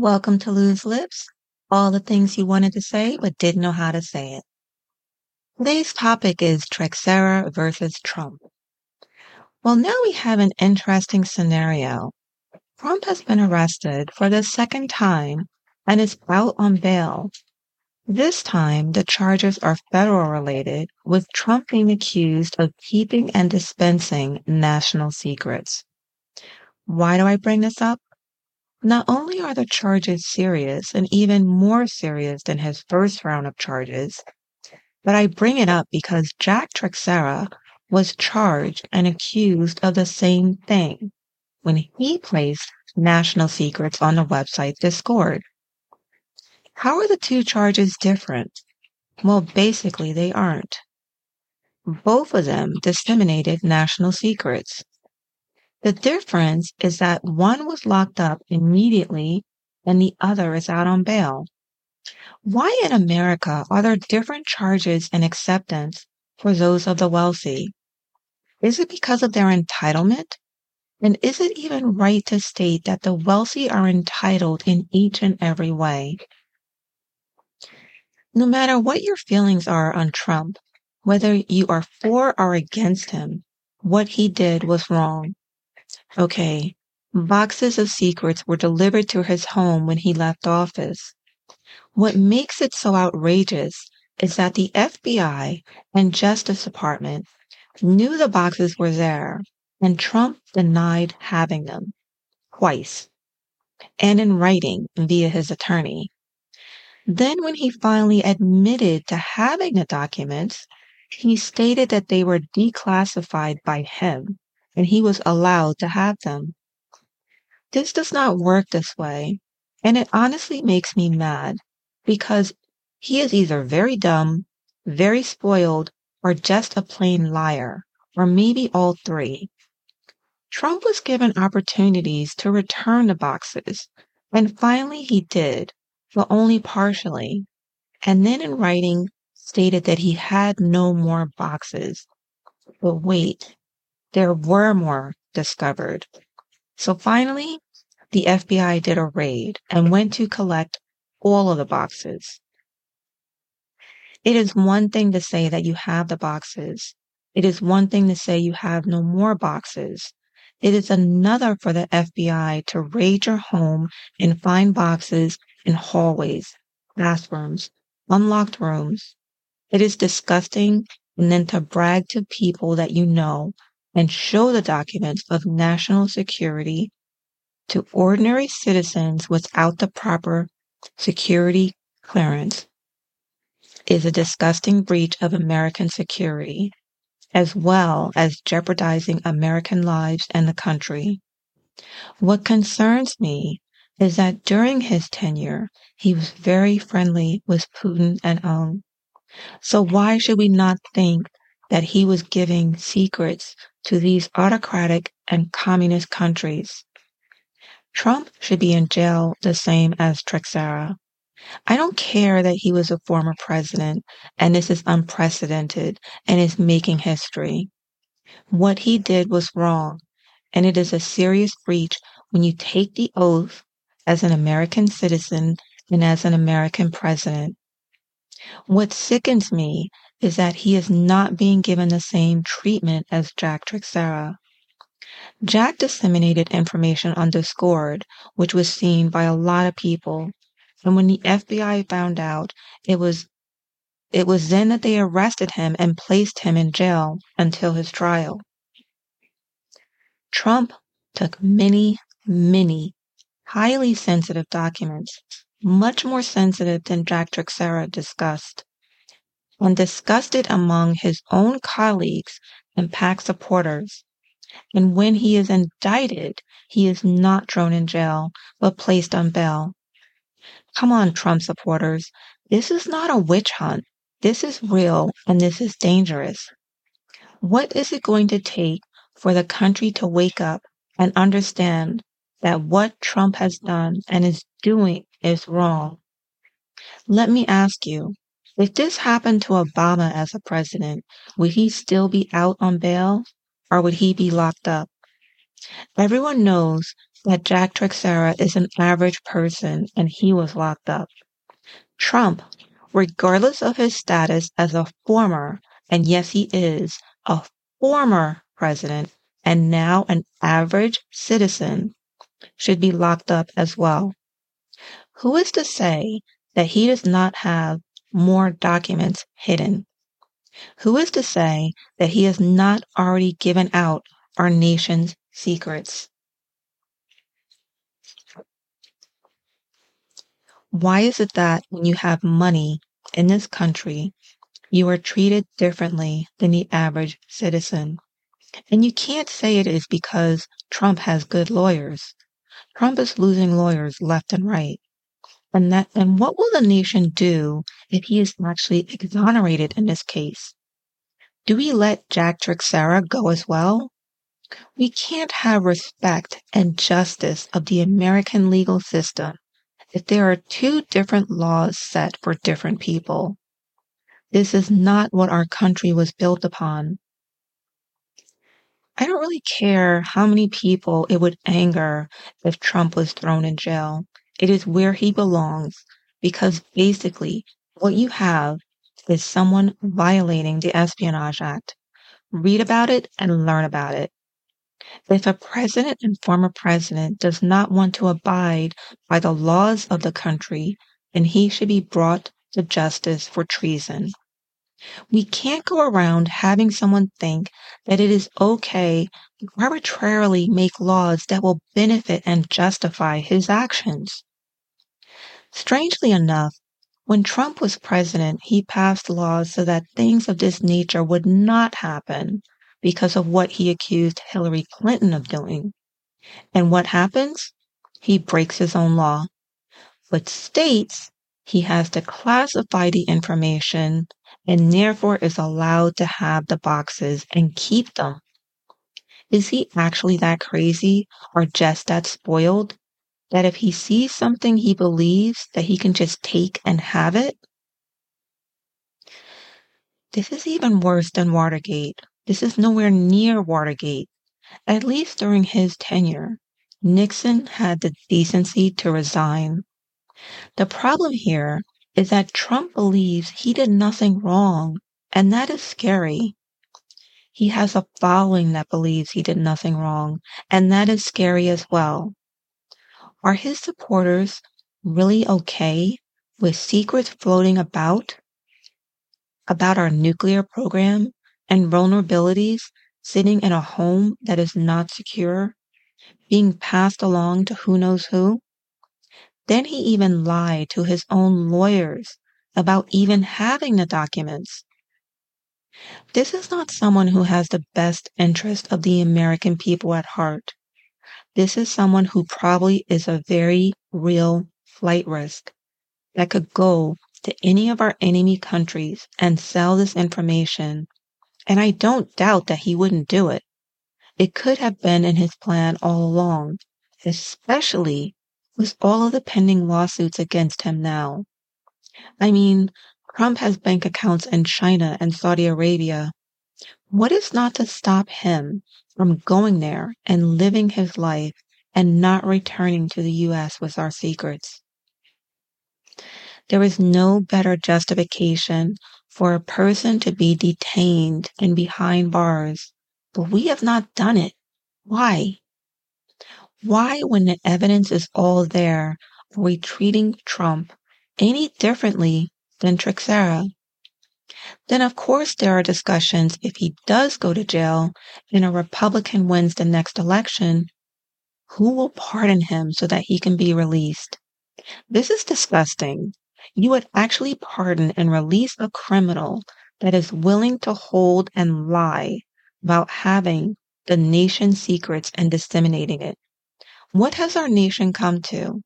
Welcome to Loose Lips, all the things you wanted to say but didn't know how to say it. Today's topic is Trexera versus Trump. Well, now we have an interesting scenario. Trump has been arrested for the second time and is out on bail. This time, the charges are federal related, with Trump being accused of keeping and dispensing national secrets. Why do I bring this up? Not only are the charges serious and even more serious than his first round of charges, but I bring it up because Jack Trexera was charged and accused of the same thing when he placed national secrets on the website Discord. How are the two charges different? Well, basically, they aren't. Both of them disseminated national secrets. The difference is that one was locked up immediately and the other is out on bail. Why in America are there different charges and acceptance for those of the wealthy? Is it because of their entitlement? And is it even right to state that the wealthy are entitled in each and every way? No matter what your feelings are on Trump, whether you are for or against him, what he did was wrong. Okay, boxes of secrets were delivered to his home when he left office. What makes it so outrageous is that the FBI and Justice Department knew the boxes were there and Trump denied having them twice and in writing via his attorney. Then when he finally admitted to having the documents, he stated that they were declassified by him and he was allowed to have them. This does not work this way, and it honestly makes me mad because he is either very dumb, very spoiled, or just a plain liar, or maybe all three. Trump was given opportunities to return the boxes, and finally he did, but only partially, and then in writing stated that he had no more boxes. But wait, there were more discovered. So finally, the FBI did a raid and went to collect all of the boxes. It is one thing to say that you have the boxes. It is one thing to say you have no more boxes. It is another for the FBI to raid your home and find boxes in hallways, bathrooms, unlocked rooms. It is disgusting and then to brag to people that you know and show the documents of national security to ordinary citizens without the proper security clearance is a disgusting breach of American security, as well as jeopardizing American lives and the country. What concerns me is that during his tenure, he was very friendly with Putin and Aung. So why should we not think that he was giving secrets to these autocratic and communist countries. Trump should be in jail the same as Trexera. I don't care that he was a former president and this is unprecedented and is making history. What he did was wrong, and it is a serious breach when you take the oath as an American citizen and as an American president. What sickens me is that he is not being given the same treatment as Jack Trexera. Jack disseminated information on Discord, which was seen by a lot of people. And when the FBI found out, it was it was then that they arrested him and placed him in jail until his trial. Trump took many, many highly sensitive documents, much more sensitive than Jack Trexera discussed and discussed it among his own colleagues and PAC supporters. And when he is indicted, he is not thrown in jail, but placed on bail. Come on, Trump supporters. This is not a witch hunt. This is real and this is dangerous. What is it going to take for the country to wake up and understand that what Trump has done and is doing is wrong? Let me ask you, if this happened to Obama as a president, would he still be out on bail or would he be locked up? Everyone knows that Jack Teixeira is an average person and he was locked up. Trump, regardless of his status as a former, and yes, he is, a former president and now an average citizen, should be locked up as well. Who is to say that he does not have more documents hidden? Who is to say that he has not already given out our nation's secrets? Why is it that when you have money in this country, you are treated differently than the average citizen? And you can't say it is because Trump has good lawyers. Trump is losing lawyers left and right. And that and what will the nation do if he is actually exonerated in this case? Do we let Jack Teixeira go as well? We can't have respect and justice of the American legal system if there are two different laws set for different people. This is not what our country was built upon. I don't really care how many people it would anger if Trump was thrown in jail. It is where he belongs because basically what you have is someone violating the Espionage Act. Read about it and learn about it. If a president and former president does not want to abide by the laws of the country, then he should be brought to justice for treason. We can't go around having someone think that it is okay to arbitrarily make laws that will benefit and justify his actions. Strangely enough, when Trump was president, he passed laws so that things of this nature would not happen because of what he accused Hillary Clinton of doing. And what happens? He breaks his own law, but states he has to classify the information and therefore is allowed to have the boxes and keep them. Is he actually that crazy or just that spoiled that if he sees something he believes that he can just take and have it? This is even worse than Watergate. This is nowhere near Watergate. At least during his tenure, Nixon had the decency to resign. The problem here is that Trump believes he did nothing wrong, and that is scary. He has a following that believes he did nothing wrong, and that is scary as well. Are his supporters really okay with secrets floating about about our nuclear program and vulnerabilities sitting in a home that is not secure, being passed along to who knows who? Then he even lied to his own lawyers about even having the documents. This is not someone who has the best interest of the American people at heart. This is someone who probably is a very real flight risk that could go to any of our enemy countries and sell this information. And I don't doubt that he wouldn't do it. It could have been in his plan all along, especially with all of the pending lawsuits against him now. I mean, Trump has bank accounts in China and Saudi Arabia. What is not to stop him from going there and living his life and not returning to the U.S. with our secrets. There is no better justification for a person to be detained and behind bars, but we have not done it. Why? Why, when the evidence is all there, are we treating Trump any differently than Teixeira? Then of course there are discussions if he does go to jail and a Republican wins the next election, who will pardon him so that he can be released? This is disgusting. You would actually pardon and release a criminal that is willing to hold and lie about having the nation's secrets and disseminating it. What has our nation come to?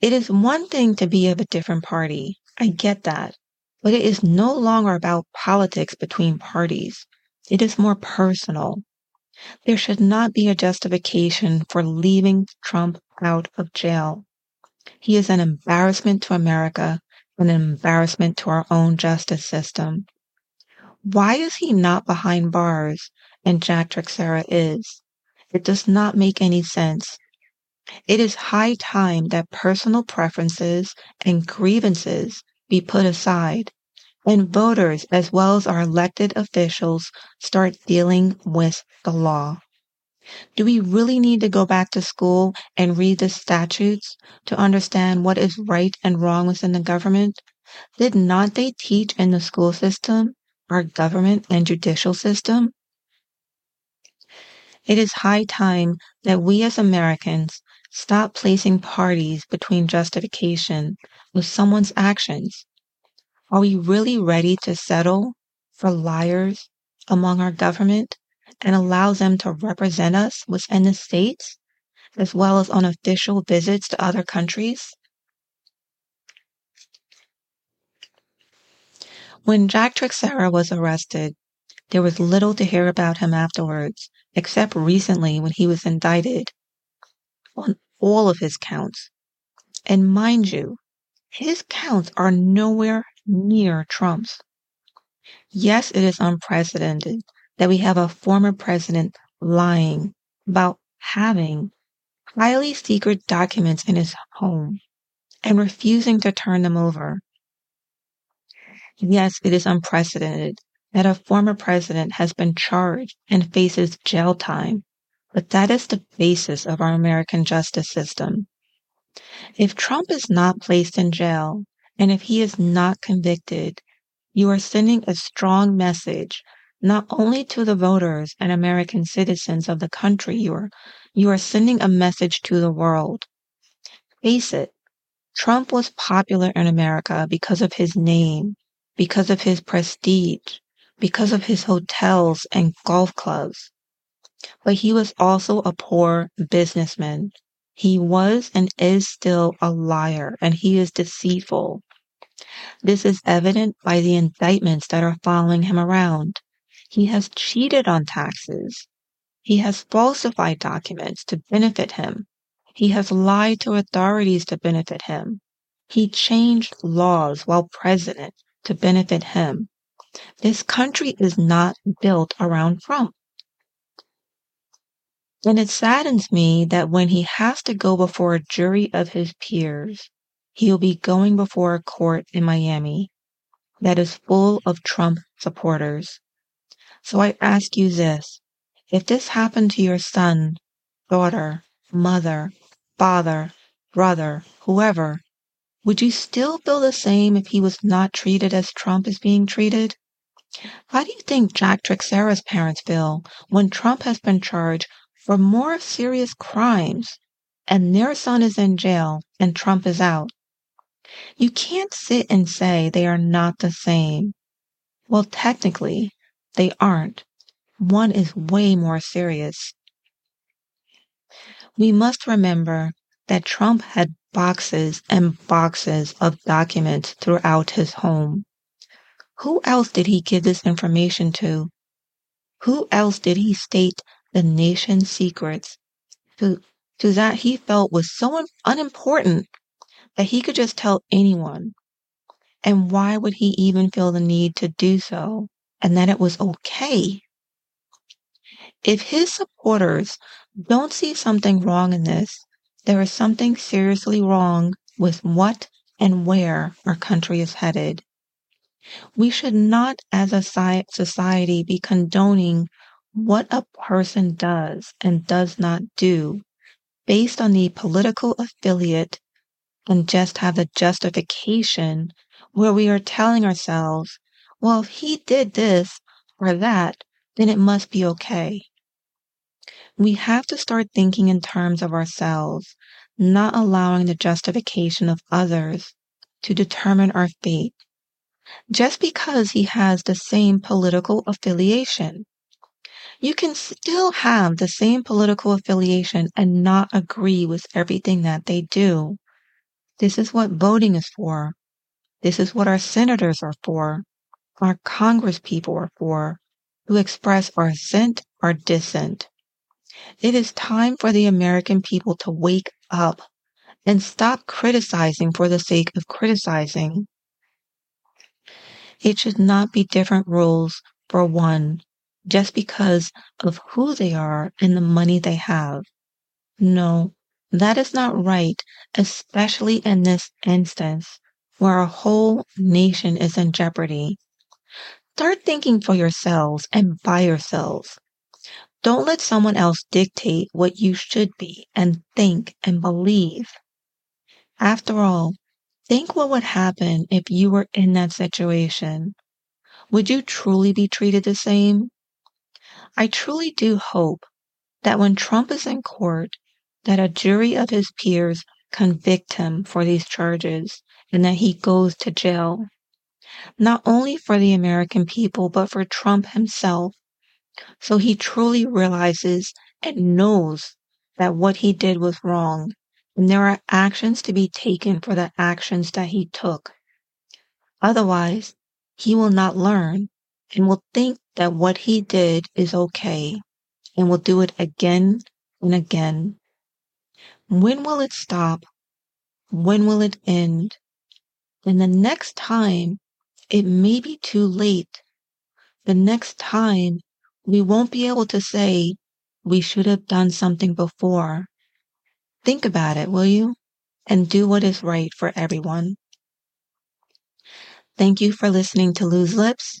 It is one thing to be of a different party. I get that. But it is no longer about politics between parties. It is more personal. There should not be a justification for leaving Trump out of jail. He is an embarrassment to America and an embarrassment to our own justice system. Why is he not behind bars and Jack Teixeira is? It does not make any sense. It is high time that personal preferences and grievances be put aside and voters as well as our elected officials start dealing with the law. Do we really need to go back to school and read the statutes to understand what is right and wrong within the government? Did not they teach in the school system, our government and judicial system? It is high time that we as Americans stop placing parties between justification of someone's actions. Are we really ready to settle for liars among our government and allow them to represent us within the states as well as on official visits to other countries? When Jack Teixeira was arrested, there was little to hear about him afterwards, except recently when he was indicted on all of his counts. And mind you, his counts are nowhere near Trump's. Yes, it is unprecedented that we have a former president lying about having highly secret documents in his home and refusing to turn them over. Yes, it is unprecedented that a former president has been charged and faces jail time, but that is the basis of our American justice system. If Trump is not placed in jail and if he is not convicted, you are sending a strong message not only to the voters and American citizens of the country you are you are sending a message to the world. Face it, Trump was popular in America because of his name, because of his prestige, because of his hotels and golf clubs. But he was also a poor businessman. He was and is still a liar, and he is deceitful. This is evident by the indictments that are following him around. He has cheated on taxes. He has falsified documents to benefit him. He has lied to authorities to benefit him. He changed laws while president to benefit him. This country is not built around Trump. And it saddens me that when he has to go before a jury of his peers, he'll be going before a court in Miami that is full of Trump supporters. So I ask you this if this happened to your son, daughter, mother, father, brother, whoever, would you still feel the same if he was not treated as Trump is being treated? How do you think Jack Teixeira's parents feel when Trump has been charged for more serious crimes and their son is in jail and Trump is out? You can't sit and say they are not the same. Well, technically, they aren't. One is way more serious. We must remember that Trump had boxes and boxes of documents throughout his home. Who else did he give this information to? Who else did he state the nation's secrets to, to that he felt was so unimportant that he could just tell anyone? And why would he even feel the need to do so? And that it was okay? If his supporters don't see something wrong in this, there is something seriously wrong with what and where our country is headed. We should not, as a society, be condoning what a person does and does not do based on the political affiliate and just have the justification where we are telling ourselves, well, if he did this or that, then it must be okay. We have to start thinking in terms of ourselves, not allowing the justification of others to determine our fate. Just because he has the same political affiliation. You can still have the same political affiliation and not agree with everything that they do. This is what voting is for. This is what our senators are for. Our Congress people are for, who express our assent or dissent. It is time for the American people to wake up and stop criticizing for the sake of criticizing. It should not be different rules for one just because of who they are and the money they have. No, that is not right, especially in this instance where a whole nation is in jeopardy. Start thinking for yourselves and by yourselves. Don't let someone else dictate what you should be and think and believe. After all, think what would happen if you were in that situation. Would you truly be treated the same? I truly do hope that when Trump is in court, that a jury of his peers convict him for these charges and that he goes to jail. Not only for the American people, but for Trump himself. So he truly realizes and knows that what he did was wrong, and there are actions to be taken for the actions that he took. Otherwise, he will not learn and will think that what he did is okay and will do it again and again. When will it stop? When will it end? And the next time, it may be too late. The next time, we won't be able to say, we should have done something before. Think about it, will you? And do what is right for everyone. Thank you for listening to Loose Lips,